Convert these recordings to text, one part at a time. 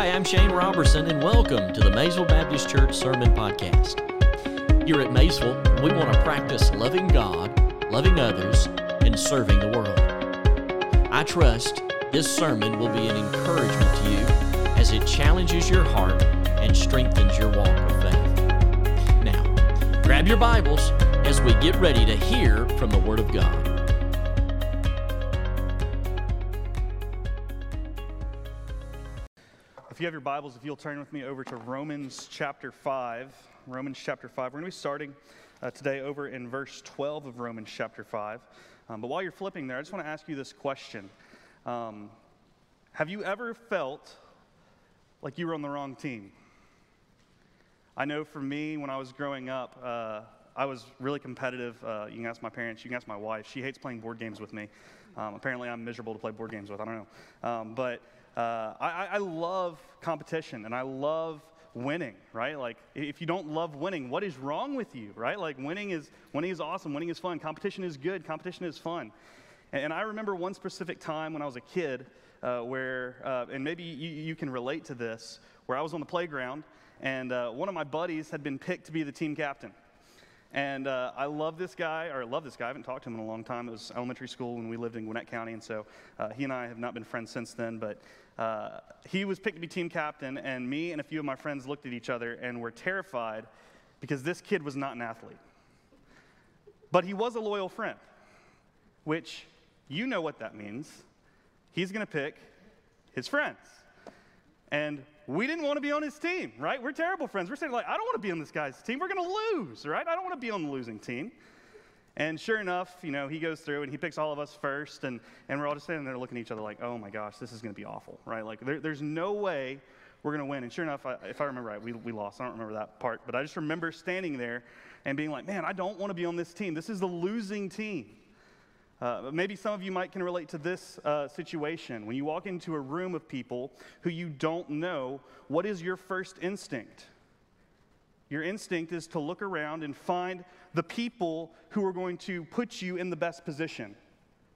Hi, I'm Shane Robertson, and welcome to the Maysville Baptist Church Sermon Podcast. Here at Maysville, we want to practice loving God, loving others, and serving the world. I trust this sermon will be an encouragement to you as it challenges your heart and strengthens your walk of faith. Now, grab your Bibles as we get ready to hear from the Word of God. If you have your Bibles, if you'll turn with me over to Romans chapter 5. Romans chapter 5. We're going to be starting uh, today over in verse 12 of Romans chapter 5. Um, but while you're flipping there, I just want to ask you this question um, Have you ever felt like you were on the wrong team? I know for me, when I was growing up, uh, I was really competitive. Uh, you can ask my parents, you can ask my wife. She hates playing board games with me. Um, apparently, I'm miserable to play board games with. I don't know. Um, but uh, I, I love competition and I love winning, right? Like if you don't love winning, what is wrong with you, right? Like winning is winning is awesome, winning is fun, competition is good, competition is fun. And, and I remember one specific time when I was a kid uh, where, uh, and maybe you, you, can relate to this, where I was on the playground and uh, one of my buddies had been picked to be the team captain. And uh, I love this guy, or I love this guy. I haven't talked to him in a long time. It was elementary school when we lived in Gwinnett County, and so uh, he and I have not been friends since then. But uh, he was picked to be team captain, and me and a few of my friends looked at each other and were terrified because this kid was not an athlete. But he was a loyal friend, which you know what that means. He's going to pick his friends. And we didn't want to be on his team, right? We're terrible friends. We're saying, like, I don't want to be on this guy's team. We're going to lose, right? I don't want to be on the losing team. And sure enough, you know, he goes through and he picks all of us first, and, and we're all just standing there looking at each other like, oh my gosh, this is going to be awful, right? Like, there, there's no way we're going to win. And sure enough, I, if I remember right, we, we lost. I don't remember that part, but I just remember standing there and being like, man, I don't want to be on this team. This is the losing team. Uh, maybe some of you might can relate to this uh, situation. When you walk into a room of people who you don't know, what is your first instinct? Your instinct is to look around and find the people who are going to put you in the best position.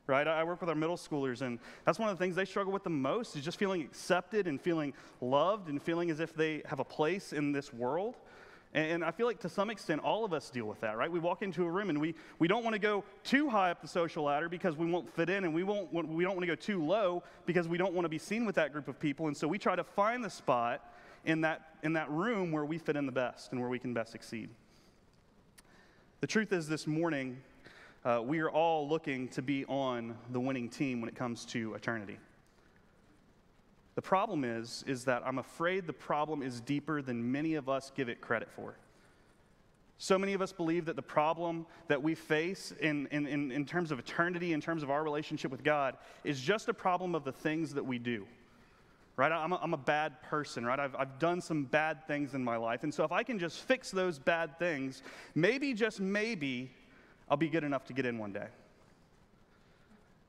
Right? I work with our middle schoolers, and that's one of the things they struggle with the most is just feeling accepted and feeling loved and feeling as if they have a place in this world. And I feel like to some extent, all of us deal with that, right? We walk into a room and we, we don't want to go too high up the social ladder because we won't fit in, and we, won't, we don't want to go too low because we don't want to be seen with that group of people. And so we try to find the spot in that, in that room where we fit in the best and where we can best succeed. The truth is, this morning, uh, we are all looking to be on the winning team when it comes to eternity. The problem is, is that I'm afraid the problem is deeper than many of us give it credit for. So many of us believe that the problem that we face in, in, in, in terms of eternity, in terms of our relationship with God, is just a problem of the things that we do. Right? I'm a, I'm a bad person, right? I've, I've done some bad things in my life. And so if I can just fix those bad things, maybe, just maybe, I'll be good enough to get in one day.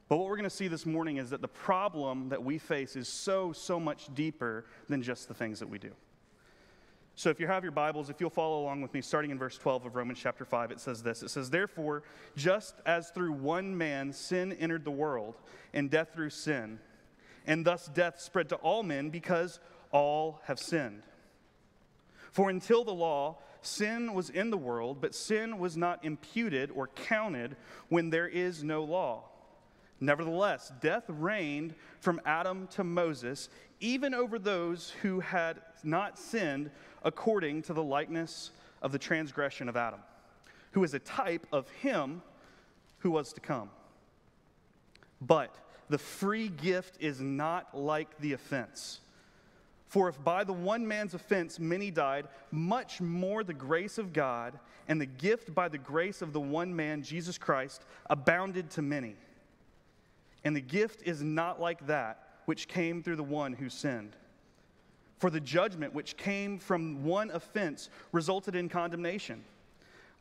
But what we're going to see this morning is that the problem that we face is so, so much deeper than just the things that we do. So if you have your Bibles, if you'll follow along with me, starting in verse 12 of Romans chapter 5, it says this It says, Therefore, just as through one man sin entered the world, and death through sin, and thus death spread to all men because all have sinned. For until the law, sin was in the world, but sin was not imputed or counted when there is no law. Nevertheless, death reigned from Adam to Moses, even over those who had not sinned according to the likeness of the transgression of Adam, who is a type of him who was to come. But the free gift is not like the offense. For if by the one man's offense many died, much more the grace of God and the gift by the grace of the one man, Jesus Christ, abounded to many. And the gift is not like that which came through the one who sinned. For the judgment which came from one offense resulted in condemnation,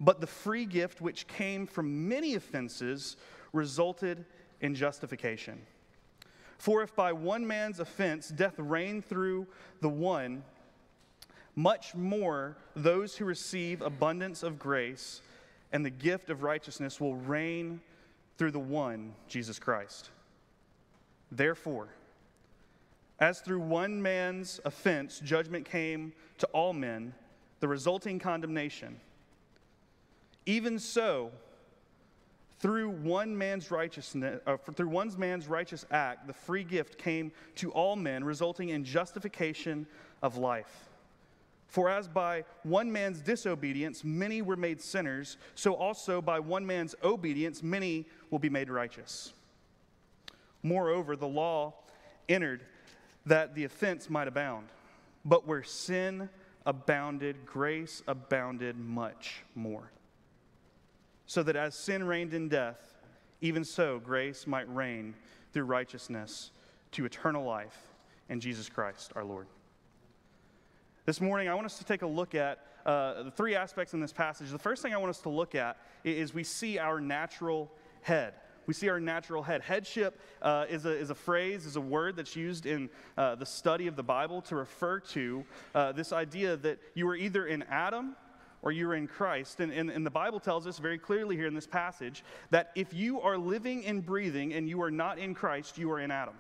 but the free gift which came from many offenses resulted in justification. For if by one man's offense death reigned through the one, much more those who receive abundance of grace and the gift of righteousness will reign through the one, Jesus Christ. Therefore, As through one man's offense, judgment came to all men, the resulting condemnation. Even so, through one man's righteousness, uh, through one man's righteous act, the free gift came to all men, resulting in justification of life. For as by one man's disobedience many were made sinners, so also by one man's obedience many will be made righteous. Moreover, the law entered that the offense might abound. But where sin abounded, grace abounded much more. So that as sin reigned in death, even so grace might reign through righteousness to eternal life in Jesus Christ our Lord. This morning, I want us to take a look at uh, the three aspects in this passage. The first thing I want us to look at is we see our natural head. We see our natural head. Headship uh, is, a, is a phrase, is a word that's used in uh, the study of the Bible to refer to uh, this idea that you are either in Adam or you're in Christ. And, and, and the Bible tells us very clearly here in this passage that if you are living and breathing and you are not in Christ, you are in Adam.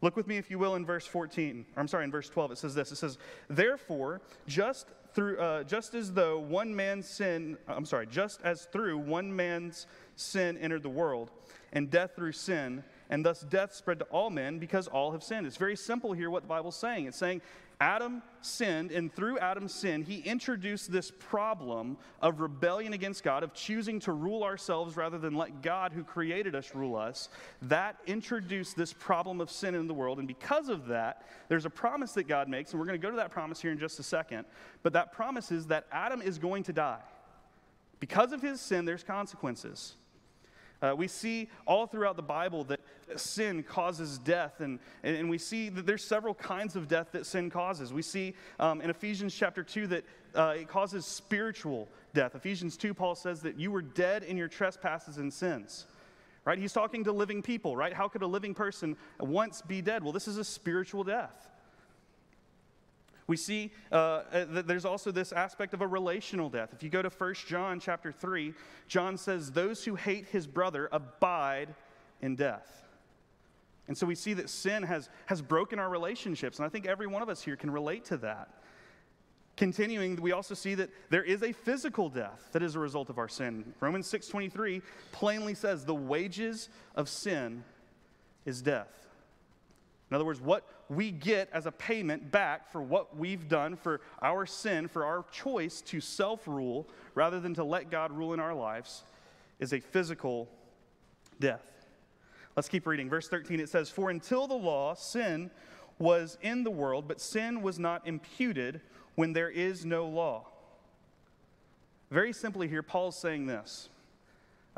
Look with me, if you will, in verse 14. I'm sorry, in verse 12, it says this. It says, Therefore, just through, uh, just as though one man's sin, I'm sorry, just as through one man's sin entered the world, and death through sin, and thus death spread to all men because all have sinned. It's very simple here what the Bible's saying. It's saying Adam sinned, and through Adam's sin, he introduced this problem of rebellion against God, of choosing to rule ourselves rather than let God, who created us, rule us. That introduced this problem of sin in the world, and because of that, there's a promise that God makes, and we're going to go to that promise here in just a second. But that promise is that Adam is going to die. Because of his sin, there's consequences. Uh, we see all throughout the Bible that sin causes death, and, and, we see that there's several kinds of death that sin causes. We see um, in Ephesians chapter 2 that uh, it causes spiritual death. Ephesians 2, Paul says that you were dead in your trespasses and sins. Right? He's talking to living people, right? How could a living person once be dead? Well, this is a spiritual death. We see uh, uh, that there's also this aspect of a relational death. If you go to 1 John chapter 3, John says, Those who hate his brother abide in death. And so we see that sin has, has broken our relationships. And I think every one of us here can relate to that. Continuing, we also see that there is a physical death that is a result of our sin. Romans 6:23 plainly says the wages of sin is death. In other words, what we get as a payment back for what we've done, for our sin, for our choice to self rule rather than to let God rule in our lives, is a physical death. Let's keep reading. Verse 13 it says, For until the law, sin was in the world, but sin was not imputed when there is no law. Very simply, here, Paul's saying this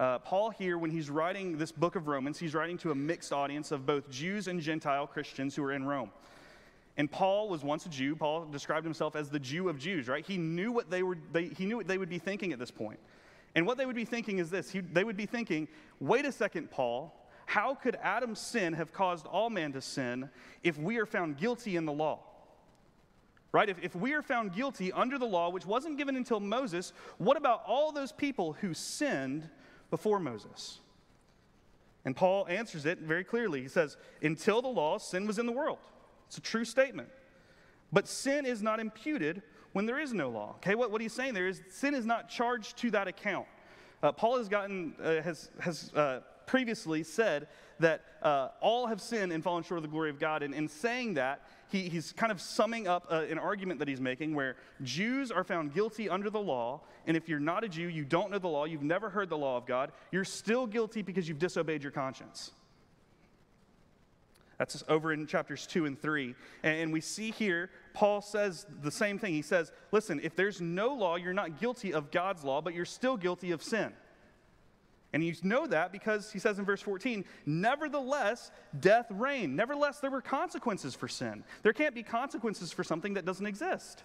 uh, Paul, here, when he's writing this book of Romans, he's writing to a mixed audience of both Jews and Gentile Christians who are in Rome. And Paul was once a Jew. Paul described himself as the Jew of Jews, right? He knew what they, were, they, he knew what they would be thinking at this point. And what they would be thinking is this he, they would be thinking, wait a second, Paul, how could Adam's sin have caused all men to sin if we are found guilty in the law? Right? If, if we are found guilty under the law, which wasn't given until Moses, what about all those people who sinned before Moses? And Paul answers it very clearly. He says, Until the law, sin was in the world. It's a true statement. But sin is not imputed when there is no law. Okay, what, what he's saying there is sin is not charged to that account. Uh, Paul has gotten, uh, has, has uh, previously said that uh, all have sinned and fallen short of the glory of God. And in saying that, he, he's kind of summing up uh, an argument that he's making where Jews are found guilty under the law. And if you're not a Jew, you don't know the law, you've never heard the law of God, you're still guilty because you've disobeyed your conscience. That's over in chapters 2 and 3. And we see here, Paul says the same thing. He says, Listen, if there's no law, you're not guilty of God's law, but you're still guilty of sin. And you know that because he says in verse 14, nevertheless, death reigned. Nevertheless, there were consequences for sin. There can't be consequences for something that doesn't exist.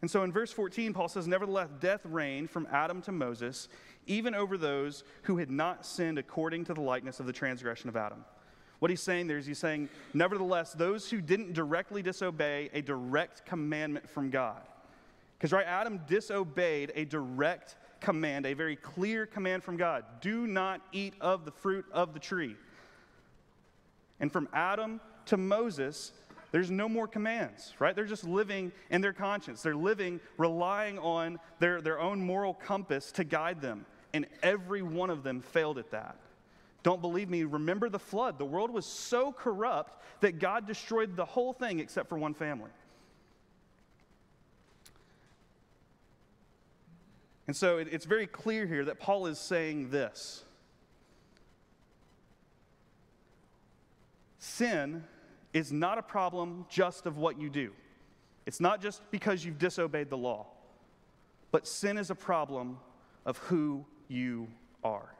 And so in verse 14, Paul says, Nevertheless, death reigned from Adam to Moses, even over those who had not sinned according to the likeness of the transgression of Adam. What he's saying there is he's saying, Nevertheless, those who didn't directly disobey a direct commandment from God. Because, right, Adam disobeyed a direct command, a very clear command from God do not eat of the fruit of the tree. And from Adam to Moses, there's no more commands, right? They're just living in their conscience. They're living relying on their, their own moral compass to guide them. And every one of them failed at that. Don't believe me? Remember the flood. The world was so corrupt that God destroyed the whole thing except for one family. And so it, it's very clear here that Paul is saying this Sin is not a problem just of what you do. It's not just because you've disobeyed the law, but sin is a problem of who you are.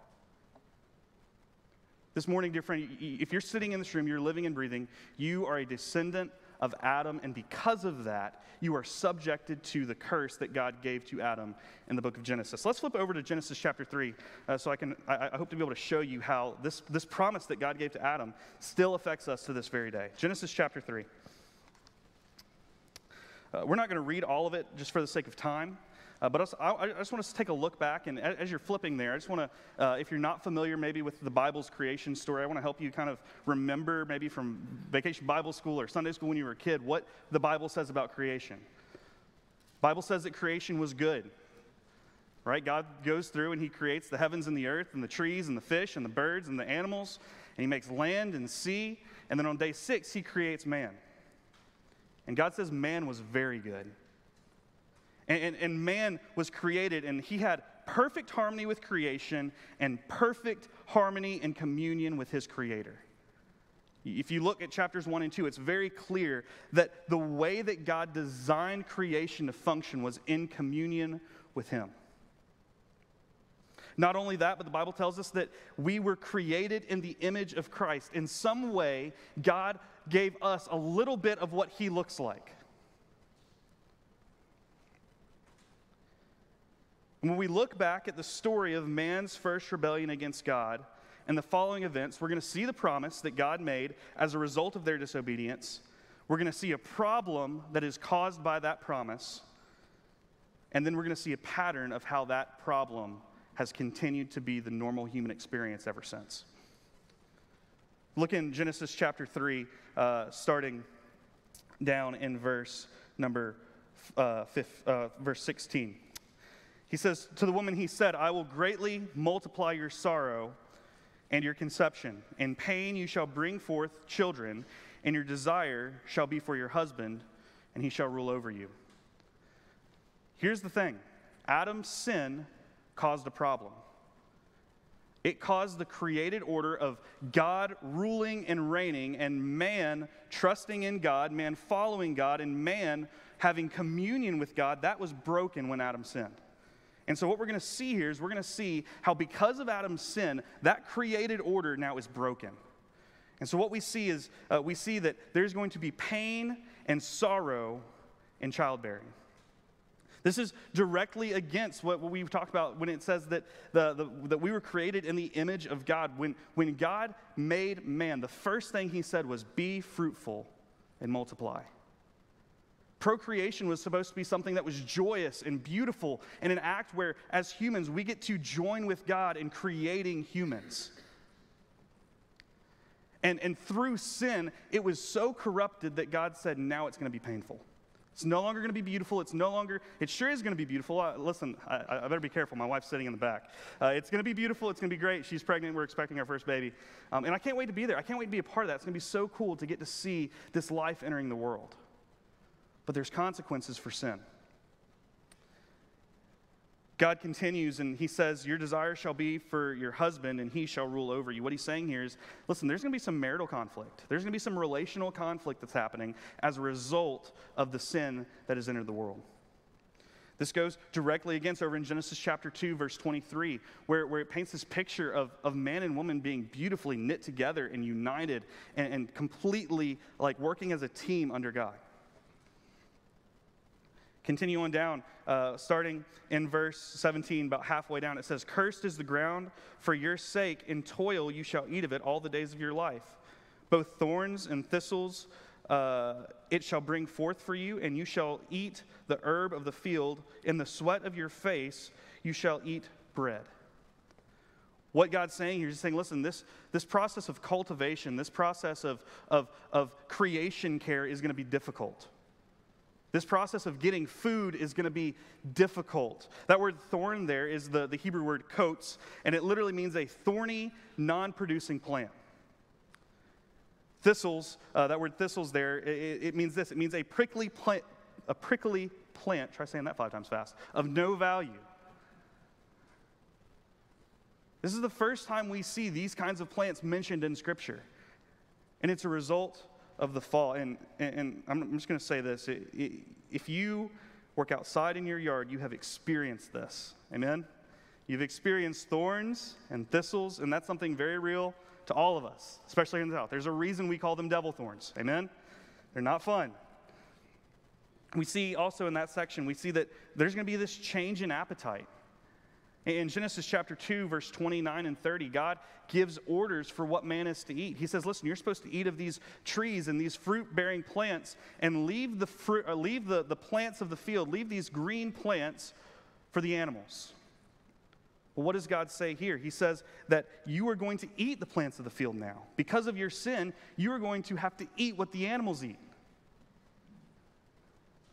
This morning, dear friend, if you're sitting in this room, you're living and breathing, you are a descendant of Adam, and because of that, you are subjected to the curse that God gave to Adam in the book of Genesis. Let's flip over to Genesis chapter 3 uh, so I can, I, I hope to be able to show you how this, this promise that God gave to Adam still affects us to this very day. Genesis chapter 3. Uh, we're not going to read all of it just for the sake of time. Uh, but also, I, I, just want us to take a look back, and as, as you're flipping there, I just want to, uh, if you're not familiar maybe with the Bible's creation story, I want to help you kind of remember maybe from vacation Bible school or Sunday school when you were a kid what the Bible says about creation. Bible says that creation was good. Right? God goes through and he creates the heavens and the earth and the trees and the fish and the birds and the animals, and he makes land and sea, and then on day 6 he creates man. And God says man was very good. And, and, and, man was created, and he had perfect harmony with creation and perfect harmony and communion with his creator. If you look at chapters 1 and 2, it's very clear that the way that God designed creation to function was in communion with him. Not only that, but the Bible tells us that we were created in the image of Christ. In some way, God gave us a little bit of what he looks like. And when we look back at the story of man's first rebellion against God and the following events, we're going to see the promise that God made as a result of their disobedience. We're going to see a problem that is caused by that promise. And then we're going to see a pattern of how that problem has continued to be the normal human experience ever since. Look in Genesis chapter 3, uh, starting down in verse number uh, fifth, uh, verse 16. He says, To the woman, he said, I will greatly multiply your sorrow and your conception. In pain you shall bring forth children, and your desire shall be for your husband, and he shall rule over you. Here's the thing Adam's sin caused a problem. It caused the created order of God ruling and reigning, and man trusting in God, man following God, and man having communion with God. That was broken when Adam sinned. And so, what we're going to see here is we're going to see how, because of Adam's sin, that created order now is broken. And so, what we see is uh, we see that there's going to be pain and sorrow in childbearing. This is directly against what, we've talked about when it says that, the, the, that we were created in the image of God. When, when God made man, the first thing he said was, Be fruitful and multiply. Procreation was supposed to be something that was joyous and beautiful and an act where, as humans, we get to join with God in creating humans. And, and through sin, it was so corrupted that God said, now it's going to be painful. It's no longer going to be beautiful. It's no longer, it sure is going to be beautiful. Uh, listen, I, I, better be careful. My wife's sitting in the back. Uh, it's going to be beautiful. It's going to be great. She's pregnant. We're expecting our first baby. Um, and I can't wait to be there. I can't wait to be a part of that. It's going to be so cool to get to see this life entering the world but there's consequences for sin. God continues and he says, Your desire shall be for your husband, and he shall rule over you. What he's saying here is listen, there's going to be some marital conflict. There's going to be some relational conflict that's happening as a result of the sin that has entered the world. This goes directly against over in Genesis chapter 2, verse 23, where, where it paints this picture of, of man and woman being beautifully knit together and united and, and completely like working as a team under God. Continue on down, uh, starting in verse 17, about halfway down. It says, Cursed is the ground, for your sake, in toil you shall eat of it all the days of your life. Both thorns and thistles uh, it shall bring forth for you, and you shall eat the herb of the field. In the sweat of your face you shall eat bread. What God's saying here is saying, listen, this, this process of cultivation, this process of, of, of creation care is going to be difficult. This process of getting food is going to be difficult. That word thorn there is the, the Hebrew word qots, and it literally means a thorny, non producing plant. Thistles, uh, that word thistles there, it, it, means this it means a prickly plant, a prickly plant, try saying that five times fast, of no value. This is the first time we see these kinds of plants mentioned in Scripture. And it's a result of the fall. And, and, I'm just going to say this if you work outside in your yard, you have experienced this. Amen? You've experienced thorns and thistles, and that's something very real to all of us, especially in the South. There's a reason we call them devil thorns. Amen? They're not fun. We see also in that section, we see that there's going to be this change in appetite. In Genesis chapter 2, verse 29 and 30, God gives orders for what man is to eat. He says, Listen, you're supposed to eat of these trees and these fruit bearing plants and leave, the, fruit, uh, leave the, the plants of the field, leave these green plants for the animals. Well, what does God say here? He says that you are going to eat the plants of the field now. Because of your sin, you are going to have to eat what the animals eat.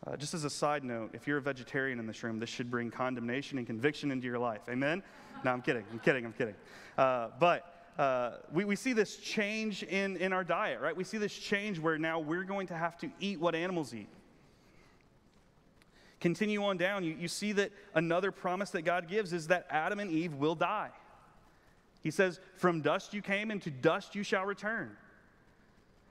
Uh, just as a side note, if you're a vegetarian in this room, this should bring condemnation and conviction into your life. Amen? No, I'm kidding. I'm kidding. I'm kidding. Uh, but uh, we, we see this change in, in our diet, right? We see this change where now we're going to have to eat what animals eat. Continue on down, you, you see that another promise that God gives is that Adam and Eve will die. He says, From dust you came, and to dust you shall return.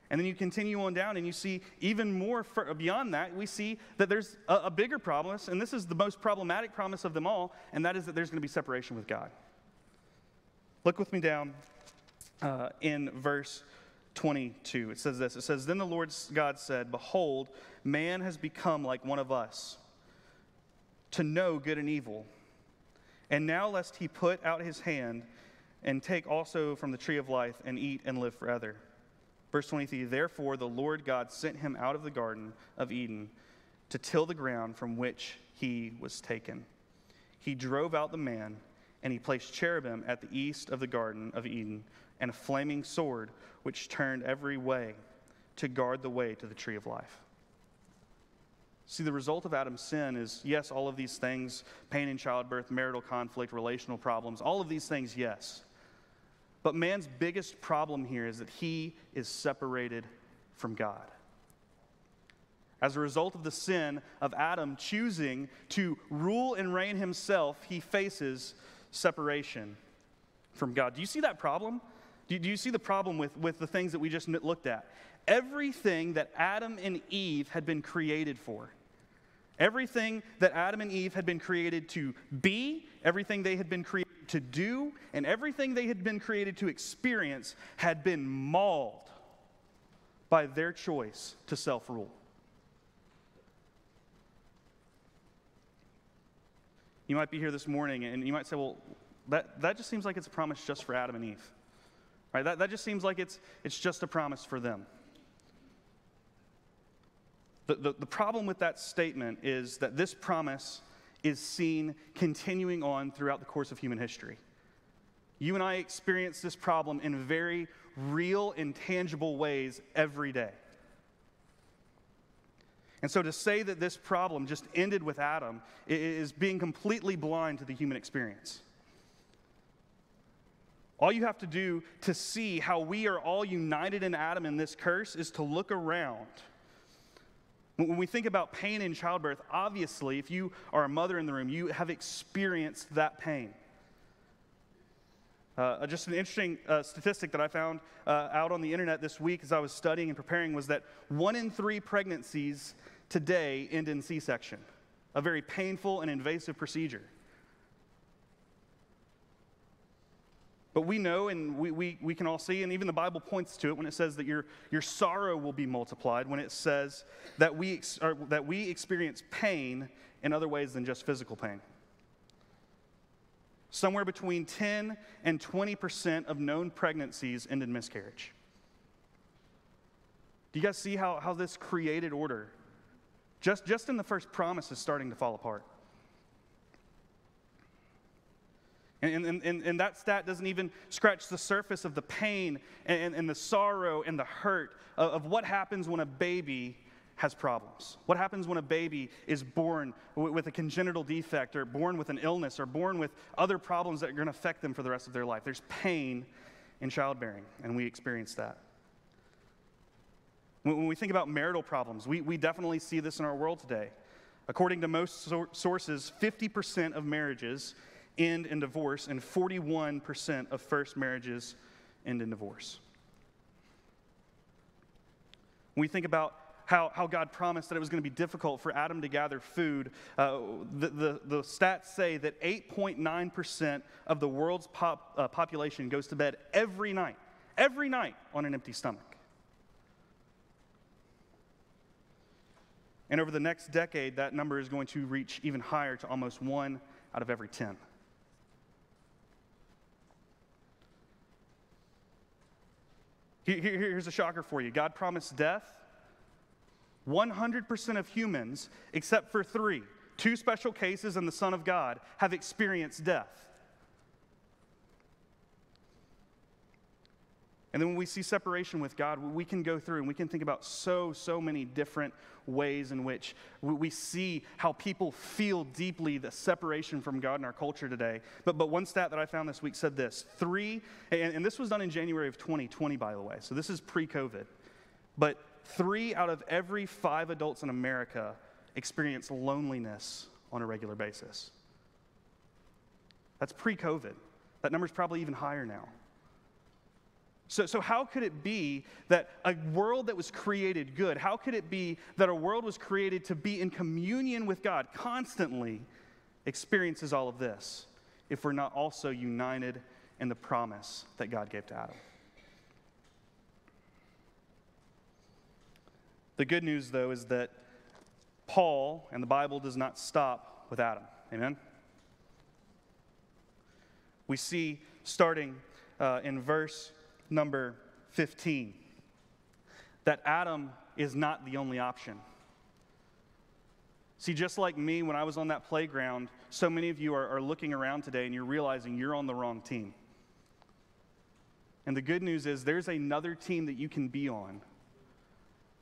And then you continue on down and you see even more beyond that, we see that there's a, a bigger promise, and this is the most problematic promise of them all, and that is that there's going to be separation with God. Look with me down uh, in verse 22. It says this It says, Then the Lord God said, Behold, man has become like one of us to know good and evil. And now, lest he put out his hand and take also from the tree of life and eat and live forever. Verse 23 Therefore, the Lord God sent him out of the Garden of Eden to till the ground from which he was taken. He drove out the man, and he placed cherubim at the east of the Garden of Eden, and a flaming sword which turned every way to guard the way to the tree of life. See, the result of Adam's sin is yes, all of these things pain in childbirth, marital conflict, relational problems, all of these things, yes. But man's biggest problem here is that he is separated from God. As a result of the sin of Adam choosing to rule and reign himself, he faces separation from God. Do you see that problem? Do you, see the problem with, with the things that we just looked at? Everything that Adam and Eve had been created for, everything that Adam and Eve had been created to be, everything they had been created to do and everything they had been created to experience had been mauled by their choice to self rule. You might be here this morning and you might say, well, that, that just seems like it's a promise just for Adam and Eve. Right? That, that just seems like it's, it's just a promise for them. The, the, the problem with that statement is that this promise is seen continuing on throughout the course of human history. You and I experience this problem in very real and tangible ways every day. And so to say that this problem just ended with Adam is being completely blind to the human experience. All you have to do to see how we are all united in Adam in this curse is to look around when we think about pain in childbirth, obviously, if you are a mother in the room, you have experienced that pain. Uh, just an interesting uh, statistic that I found uh, out on the internet this week as I was studying and preparing was that one in three pregnancies today end in C section, a very painful and invasive procedure. But we know and we, we, we can all see, and even the Bible points to it when it says that your, your sorrow will be multiplied, when it says that we, ex, that we experience pain in other ways than just physical pain. Somewhere between 10 and 20% of known pregnancies end in miscarriage. Do you guys see how, how this created order, just, just in the first promise, is starting to fall apart? And, and, and, and, that stat doesn't even scratch the surface of the pain and, and the sorrow and the hurt of, of, what happens when a baby has problems. What happens when a baby is born with a congenital defect or born with an illness or born with other problems that are going to affect them for the rest of their life? There's pain in childbearing, and we experience that. When we think about marital problems, we, we definitely see this in our world today. According to most sources, 50% of marriages end in divorce, and 41% of first marriages end in divorce. When we think about how, how God promised that it was going to be difficult for Adam to gather food, uh, the, the, the, stats say that 8.9% of the world's pop, uh, population goes to bed every night, every night on an empty stomach. And over the next decade, that number is going to reach even higher to almost one out of every 10. Here's a shocker for you God promised death. 100% of humans, except for three, two special cases and the Son of God, have experienced death. And then when we see separation with God, we can go through and we can think about so, so many different ways in which we see how people feel deeply the separation from God in our culture today. But, but one stat that I found this week said this three, and, and this was done in January of 2020, by the way, so this is pre COVID. But three out of every five adults in America experience loneliness on a regular basis. That's pre COVID. That number's probably even higher now. So, so, how could it be that a world that was created good, how could it be that a world was created to be in communion with God constantly experiences all of this if we're not also united in the promise that God gave to Adam? The good news, though, is that Paul and the Bible does not stop with Adam. Amen? We see starting uh, in verse number 15 that Adam is not the only option. See, just like me, when I was on that playground, so many of you are, are, looking around today and you're realizing you're on the wrong team. And the good news is there's another team that you can be on.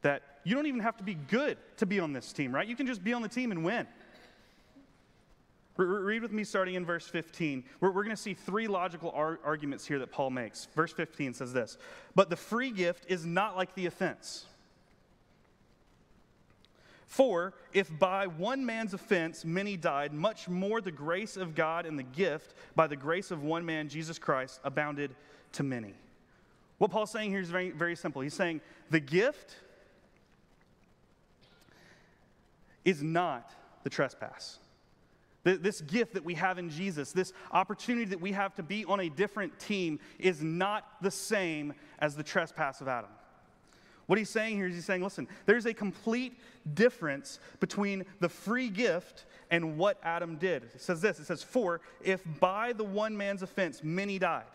That you don't even have to be good to be on this team, right? You can just be on the team and win. Read with me starting in verse 15. We're, we're going to see three logical ar- arguments here that Paul makes. Verse 15 says this But the free gift is not like the offense. For if by one man's offense many died, much more the grace of God and the gift by the grace of one man, Jesus Christ, abounded to many. What Paul's saying here is very, very simple. He's saying the gift is not the trespass. This gift that we have in Jesus, this opportunity that we have to be on a different team, is not the same as the trespass of Adam. What he's saying here is he's saying, listen, there's a complete difference between the free gift and what Adam did. It says this it says, For if by the one man's offense many died,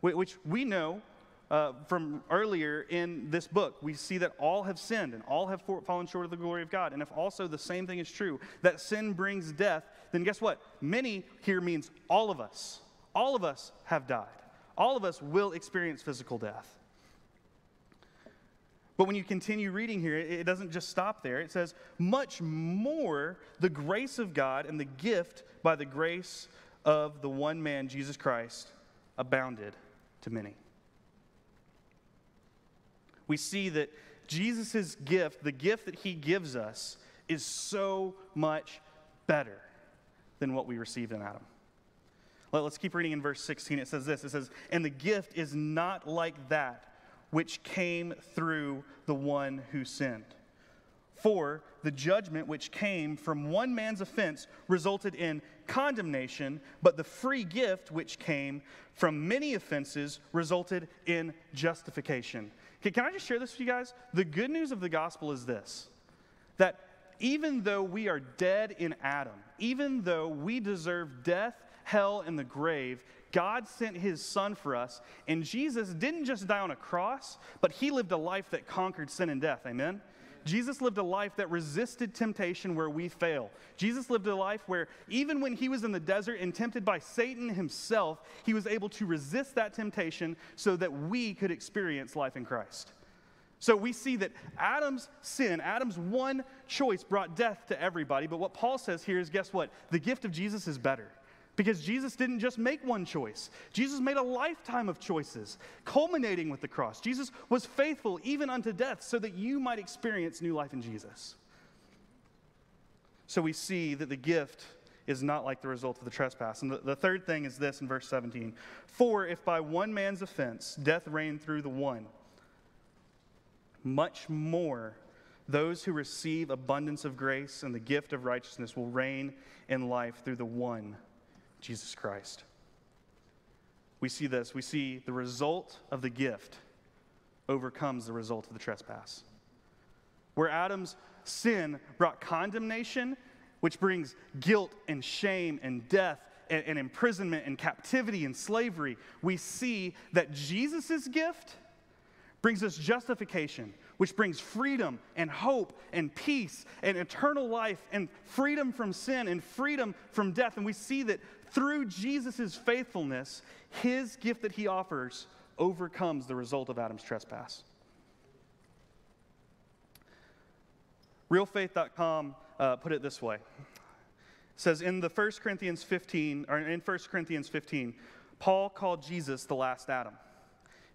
which we know uh, from earlier in this book, we see that all have sinned and all have fallen short of the glory of God. And if also the same thing is true, that sin brings death, then guess what? Many here means all of us. All of us have died. All of us will experience physical death. But when you continue reading here, it doesn't just stop there. It says, much more the grace of God and the gift by the grace of the one man, Jesus Christ, abounded to many we see that Jesus' gift, the gift that he gives us, is so much better than what we received in Adam. Let's keep reading in verse 16. It says this It says, And the gift is not like that which came through the one who sinned. For the judgment which came from one man's offense resulted in condemnation, but the free gift which came from many offenses resulted in justification. Okay, can I just share this with you guys? The good news of the gospel is this that even though we are dead in Adam, even though we deserve death, hell, and the grave, God sent his son for us, and Jesus didn't just die on a cross, but he lived a life that conquered sin and death. Amen? Jesus lived a life that resisted temptation where we fail. Jesus lived a life where even when he was in the desert and tempted by Satan himself, he was able to resist that temptation so that we could experience life in Christ. So we see that Adam's sin, Adam's one choice brought death to everybody. But what Paul says here is guess what? The gift of Jesus is better. Because Jesus didn't just make one choice, Jesus made a lifetime of choices, culminating with the cross. Jesus was faithful even unto death so that you might experience new life in Jesus. So we see that the gift is not like the result of the trespass. And the, the third thing is this in verse 17 For if by one man's offense death reigned through the one, much more those who receive abundance of grace and the gift of righteousness will reign in life through the one, Jesus Christ. We see this. We see the result of the gift overcomes the result of the trespass. Where Adam's sin brought condemnation, which brings guilt and shame and death and, and imprisonment and captivity and slavery, we see that Jesus' gift brings us justification, which brings freedom and hope and peace and eternal life and freedom from sin and freedom from death. And we see that through Jesus' faithfulness, his gift that he offers overcomes the result of Adam's trespass. Realfaith.com uh, put it this way. It says in the 1 Corinthians 15, or in 1 Corinthians 15, Paul called Jesus the last Adam.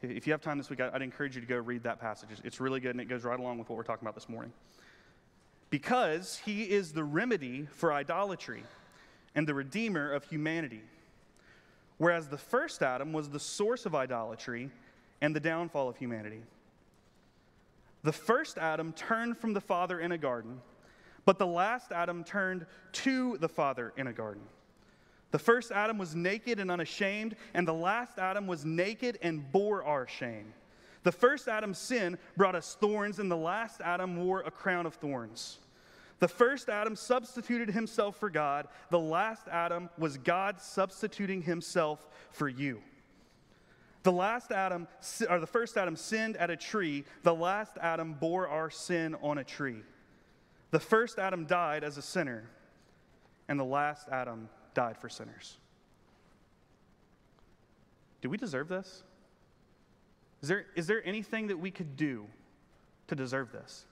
If you have time this week, I'd encourage you to go read that passage. It's really good and it goes right along with what we're talking about this morning. Because he is the remedy for idolatry and the redeemer of humanity. Whereas the first Adam was the source of idolatry and the downfall of humanity. The first Adam turned from the Father in a garden, but the last Adam turned to the Father in a garden. The first Adam was naked and unashamed, and the last Adam was naked and bore our shame. The first Adam's sin brought us thorns, and the last Adam wore a crown of thorns. The first Adam substituted himself for God. The last Adam was God substituting himself for you. The last Adam, or the first Adam sinned at a tree. The last Adam bore our sin on a tree. The first Adam died as a sinner, and the last Adam died for sinners. Do we deserve this? Is there, is there anything that we could do to deserve this?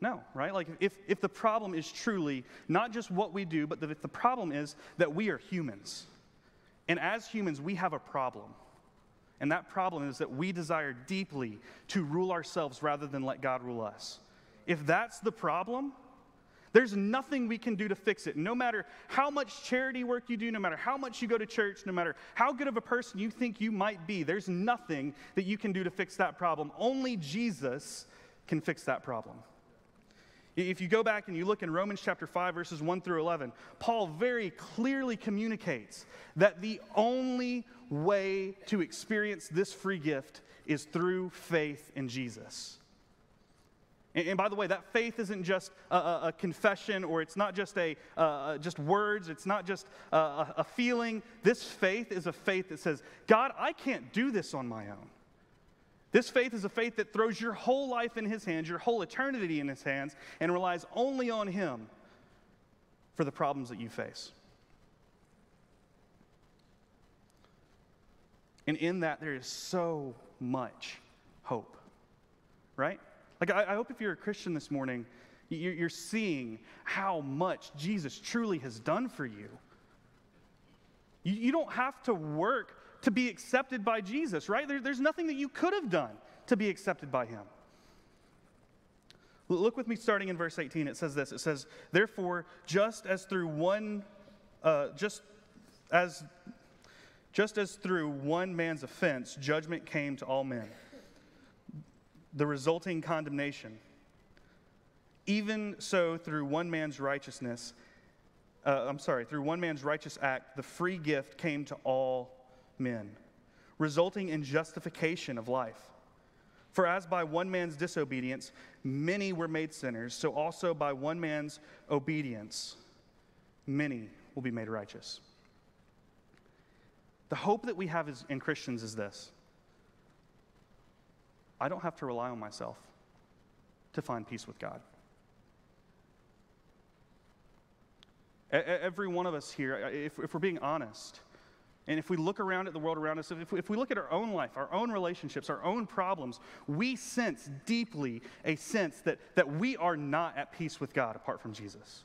No, right? Like, if, if the problem is truly not just what we do, but if the problem is that we are humans, and as humans, we have a problem. And that problem is that we desire deeply to rule ourselves rather than let God rule us. If that's the problem, there's nothing we can do to fix it. No matter how much charity work you do, no matter how much you go to church, no matter how good of a person you think you might be, there's nothing that you can do to fix that problem. Only Jesus can fix that problem. If you go back and you look in Romans chapter 5, verses 1 through 11, Paul very clearly communicates that the only way to experience this free gift is through faith in Jesus. And, and by the way, that faith isn't just a, a, a confession or it's not just, a, just words, it's not just a, a feeling. This faith is a faith that says, God, I can't do this on my own. This faith is a faith that throws your whole life in His hands, your whole eternity in His hands, and relies only on Him for the problems that you face. And in that, there is so much hope, right? Like, I, I hope if you're a Christian this morning, you're, you're seeing how much Jesus truly has done for you. You, you don't have to work to be accepted by Jesus, right? There, there's nothing that you could have done to be accepted by him. Look with me starting in verse 18. It says this It says, Therefore, just as through one, uh, just as just as through one man's offense judgment came to all men the resulting condemnation. Even so, through one man's righteousness, uh, I'm sorry, through one man's righteous act, the free gift came to all men, resulting in justification of life. For as by one man's disobedience many were made sinners, so also by one man's obedience many will be made righteous. The hope that we have is, in Christians is this I don't have to rely on myself. to find peace with God. Every one of us here, if, if we're being honest, and if we look around at the world around us, if we, if we look at our own life, our own relationships, our own problems, we sense deeply a sense that, that we are not at peace with God apart from Jesus.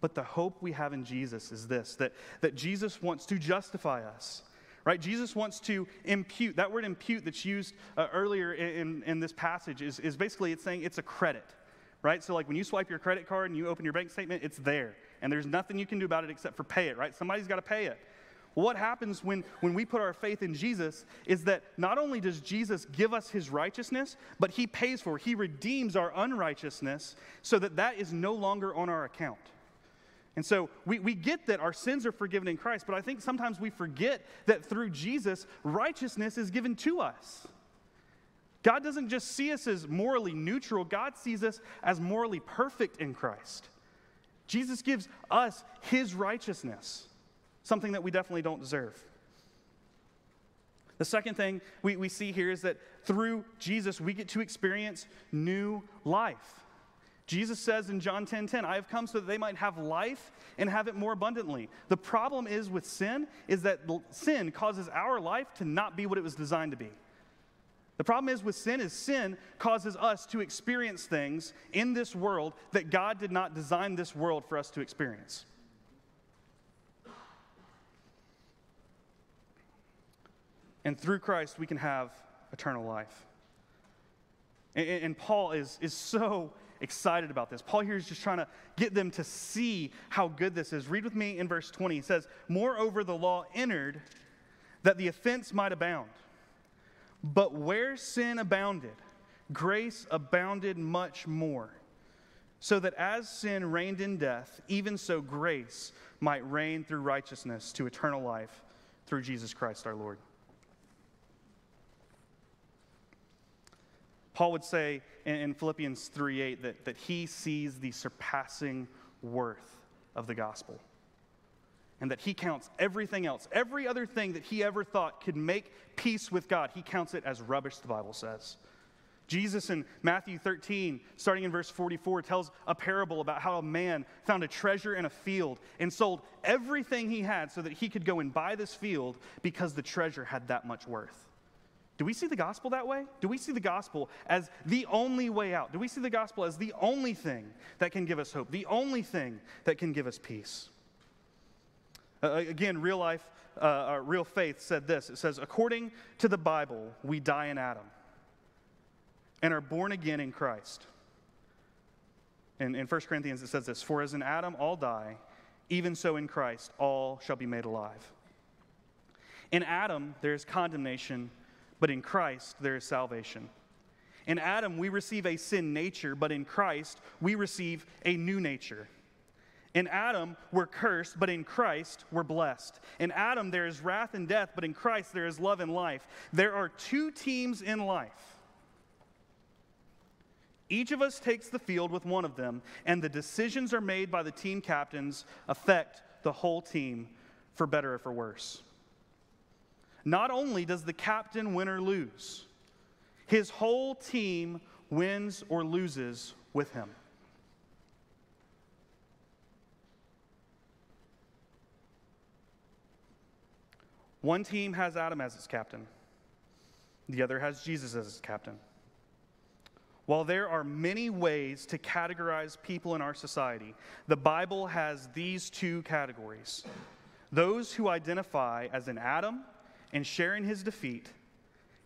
But the hope we have in Jesus is this that, that Jesus wants to justify us. Right? Jesus wants to impute. That word impute that's used uh, earlier in, in this passage is, is basically it's saying it's a credit. Right? So, like when you swipe your credit card and you open your bank statement, it's there and there's nothing you can do about it except for pay it, right? Somebody's got to pay it. what happens when, when we put our faith in Jesus is that not only does Jesus give us his righteousness, but he pays for, he redeems our unrighteousness so that that is no longer on our account. And so we, we get that our sins are forgiven in Christ, but I think sometimes we forget that through Jesus, righteousness is given to us. God doesn't just see us as morally neutral, God sees us as morally perfect in Christ. Jesus gives us his righteousness, something that we definitely don't deserve. The second thing we, we see here is that through Jesus, we get to experience new life. Jesus says in John 10 10, I have come so that they might have life and have it more abundantly. The problem is with sin is that sin causes our life to not be what it was designed to be. The problem is with sin is sin causes us to experience things in this world that God did not design this world for us to experience. And through Christ, we can have eternal life. And, and, Paul is, is so excited about this. Paul here is just trying to get them to see how good this is. Read with me in verse 20. He says, Moreover, the law entered that the offense might abound. But where sin abounded, grace abounded much more. So that as sin reigned in death, even so grace might reign through righteousness to eternal life through Jesus Christ our Lord. Paul would say in, Philippians 3 8 that, that he sees the surpassing worth of the gospel and that he counts everything else, every other thing that he ever thought could make peace with God, he counts it as rubbish, the Bible says. Jesus in Matthew 13, starting in verse 44, tells a parable about how a man found a treasure in a field and sold everything he had so that he could go and buy this field because the treasure had that much worth. Do we see the gospel that way? Do we see the gospel as the only way out? Do we see the gospel as the only thing that can give us hope, the only thing that can give us peace? Uh, again, real life, uh, uh, real faith said this it says, according to the Bible, we die in Adam and are born again in Christ. In, in 1 Corinthians, it says this For as in Adam all die, even so in Christ all shall be made alive. In Adam, there is condemnation, but in Christ, there is salvation. In Adam, we receive a sin nature, but in Christ, we receive a new nature. In Adam, we're cursed, but in Christ, we're blessed. In Adam, there is wrath and death, but in Christ, there is love and life. There are two teams in life. Each of us takes the field with one of them, and the decisions are made by the team captains affect the whole team for better or for worse. Not only does the captain win or lose, his whole team wins or loses with him. One team has Adam as its captain, the other has Jesus as its captain. While there are many ways to categorize people in our society, the Bible has these two categories those who identify as an Adam and sharing his defeat,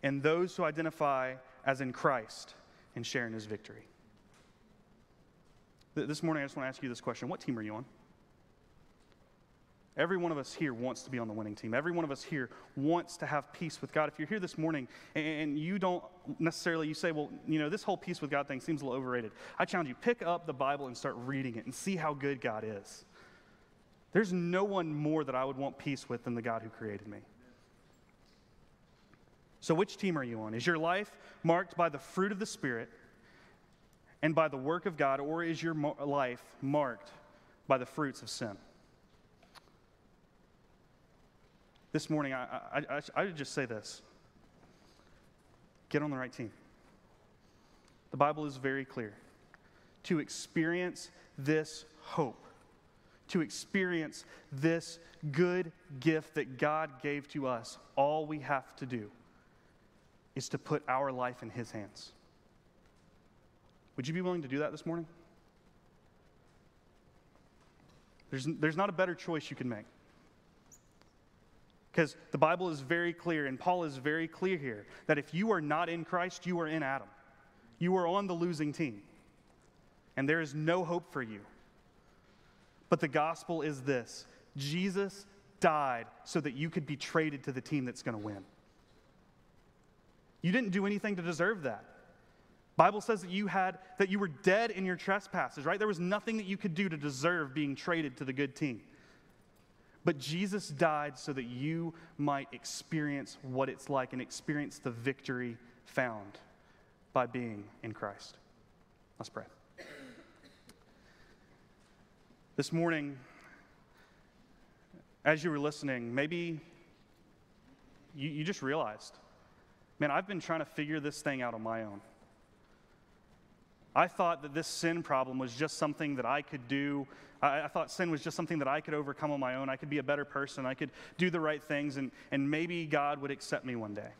and those who identify as in Christ and sharing his victory. This morning, I just want to ask you this question What team are you on? Every one of us here wants to be on the winning team. Every one of us here wants to have peace with God. If you're here this morning and you don't necessarily, you say, well, you know, this whole peace with God thing seems a little overrated. I challenge you, pick up the Bible and start reading it and see how good God is. There's no one more that I would want peace with than the God who created me. So, which team are you on? Is your life marked by the fruit of the Spirit and by the work of God, or is your life marked by the fruits of sin? This morning, I, I, I, just say this get on the right team. The Bible is very clear. To experience this hope, to experience this good gift that God gave to us, all we have to do is to put our life in His hands. Would you be willing to do that this morning? There's, there's not a better choice you can make. Because the Bible is very clear, and Paul is very clear here, that if you are not in Christ, you are in Adam. You are on the losing team. And there is no hope for you. But the gospel is this Jesus died so that you could be traded to the team that's going to win. You didn't do anything to deserve that. Bible says that you had that you were dead in your trespasses, right? There was nothing that you could do to deserve being traded to the good team. But Jesus died so that you might experience what it's like and experience the victory found by being in Christ. Let's pray. This morning, as you were listening, maybe you, you just realized, man, I've been trying to figure this thing out on my own. I thought that this sin problem was just something that I could do. I, I, thought sin was just something that I could overcome on my own. I could be a better person. I could do the right things, and, and maybe God would accept me one day.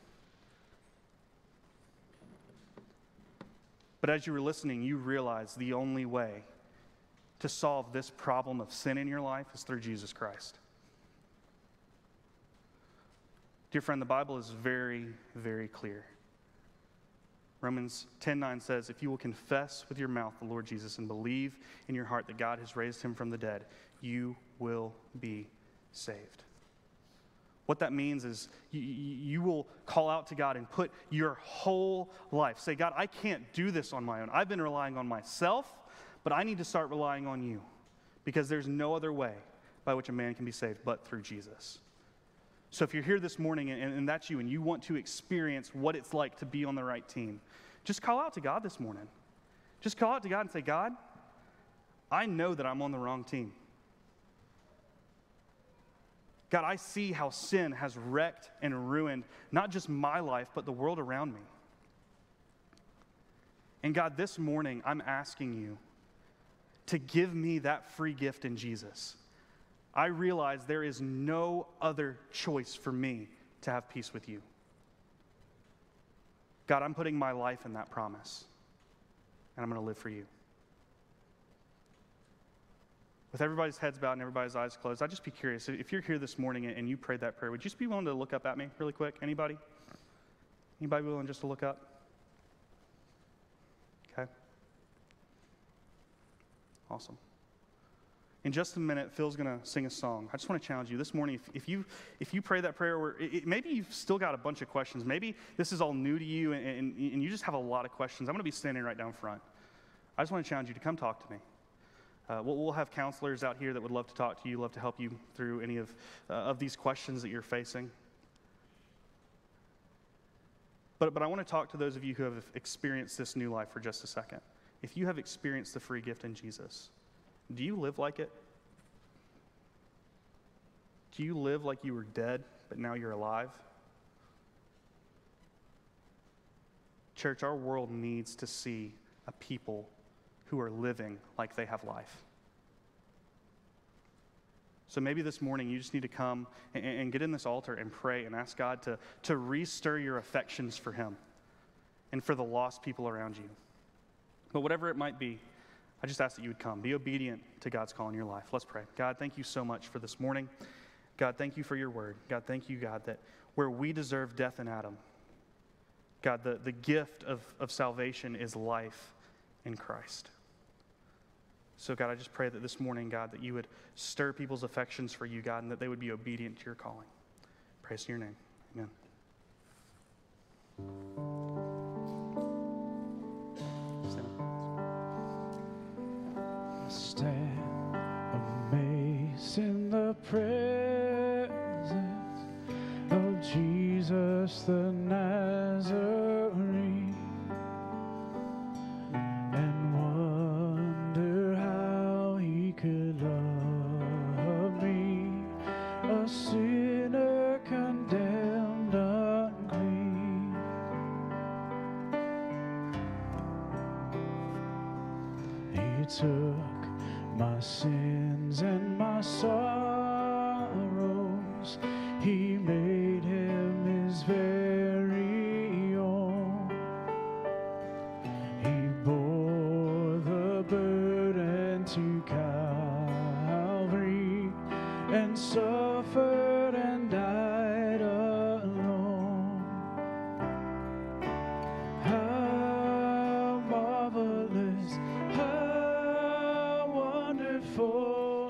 But as you were listening, you realized the only way to solve this problem of sin in your life is through Jesus Christ. Dear friend, the Bible is very, very clear. Romans 10:9 says, "If you will confess with your mouth the Lord Jesus and believe in your heart that God has raised him from the dead, you will be saved." What that means is you, you, will call out to God and put your whole life. Say, God, I can't do this on my own. I've been relying on myself, but I need to start relying on you because there's no other way by which a man can be saved but through Jesus. So if you're here this morning and, and that's you and you want to experience what it's like to be on the right team, just call out to God this morning. Just call out to God and say, God, I know that I'm on the wrong team. God, I see how sin has wrecked and ruined not just my life, but the world around me. And God, this morning, I'm asking you to give me that free gift in Jesus. I realize there is no other choice for me to have peace with you. God, I'm putting my life in that promise, and I'm going to live for you. With everybody's heads bowed and everybody's eyes closed, I'd just be curious. If you're here this morning and you prayed that prayer, would you just be willing to look up at me really quick? Anybody? Anybody willing just to look up? Okay. Awesome. In just a minute, Phil's going to sing a song. I just want to challenge you this morning. If, if you if you pray that prayer, or it, maybe you've still got a bunch of questions. Maybe this is all new to you, and, and, and you just have a lot of questions. I'm going to be standing right down front. I just want to challenge you to come talk to me. Uh, we'll, we'll, have counselors out here that would love to talk to you, love to help you through any of, uh, of these questions that you're facing. But, but I want to talk to those of you who have experienced this new life for just a second. If you have experienced the free gift in Jesus, do you live like it? Do you live like you were dead, but now you're alive? Church, our world needs to see a people who are living like they have life. So maybe this morning you just need to come and, and, get in this altar and pray and ask God to, to restir your affections for Him and for the lost people around you. But whatever it might be, I just ask that you would come. Be obedient to God's call in your life. Let's pray. God, thank you so much for this morning. God, thank you for your word. God, thank you, God, that where we deserve death in Adam, God, the, the gift of, of salvation is life in Christ. So, God, I just pray that this morning, God, that you would stir people's affections for you, God, and that they would be obedient to your calling. Praise to your name. Amen. Stand amazed in the presence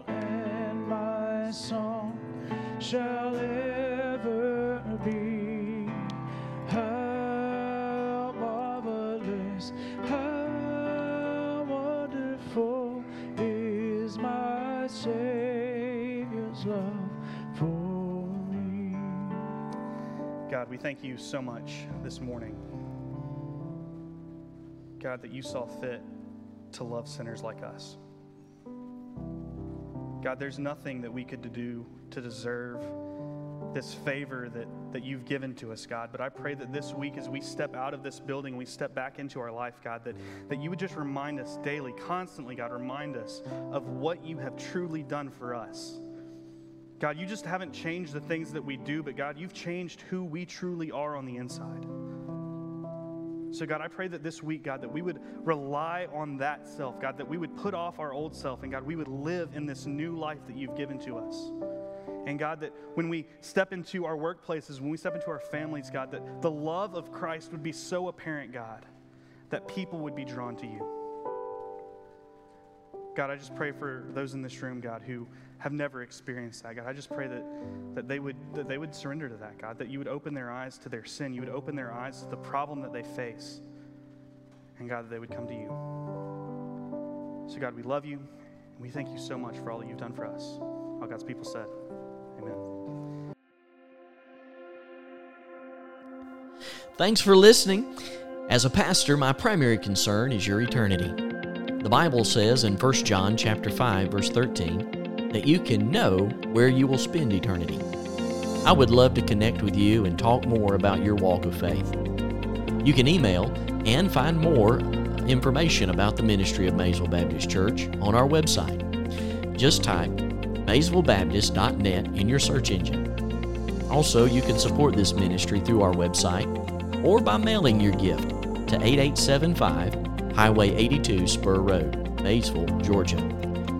and my song shall ever be. How marvelous, how wonderful is my Savior's love for me. God, we thank you so much this morning. God, that you saw fit to love sinners like us. God, there's nothing that we could do to deserve this favor that, that you've given to us, God. But I pray that this week, as we step out of this building, we step back into our life, God, that, that you would just remind us daily, constantly, God, remind us of what you have truly done for us. God, you just haven't changed the things that we do, but God, you've changed who we truly are on the inside. So, God, I pray that this week, God, that we would rely on that self, God, that we would put off our old self, and God, we would live in this new life that you've given to us. And God, that when we step into our workplaces, when we step into our families, God, that the love of Christ would be so apparent, God, that people would be drawn to you. God, I just pray for those in this room, God, who have never experienced that. God, I just pray that, that, they would, that they would surrender to that, God, that you would open their eyes to their sin. You would open their eyes to the problem that they face. And God, that they would come to you. So, God, we love you. And we thank you so much for all that you've done for us. All God's people said, Amen. Thanks for listening. As a pastor, my primary concern is your eternity. The Bible says in 1 John chapter 5 verse 13 that you can know where you will spend eternity. I would love to connect with you and talk more about your walk of faith. You can email and find more information about the ministry of Maysville Baptist Church on our website. Just type maysvillebaptist.net in your search engine. Also, you can support this ministry through our website or by mailing your gift to 8875 Highway 82 Spur Road, Maysville, Georgia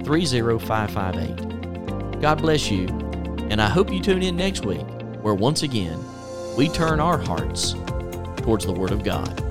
30558. God bless you, and I hope you tune in next week where once again we turn our hearts towards the Word of God.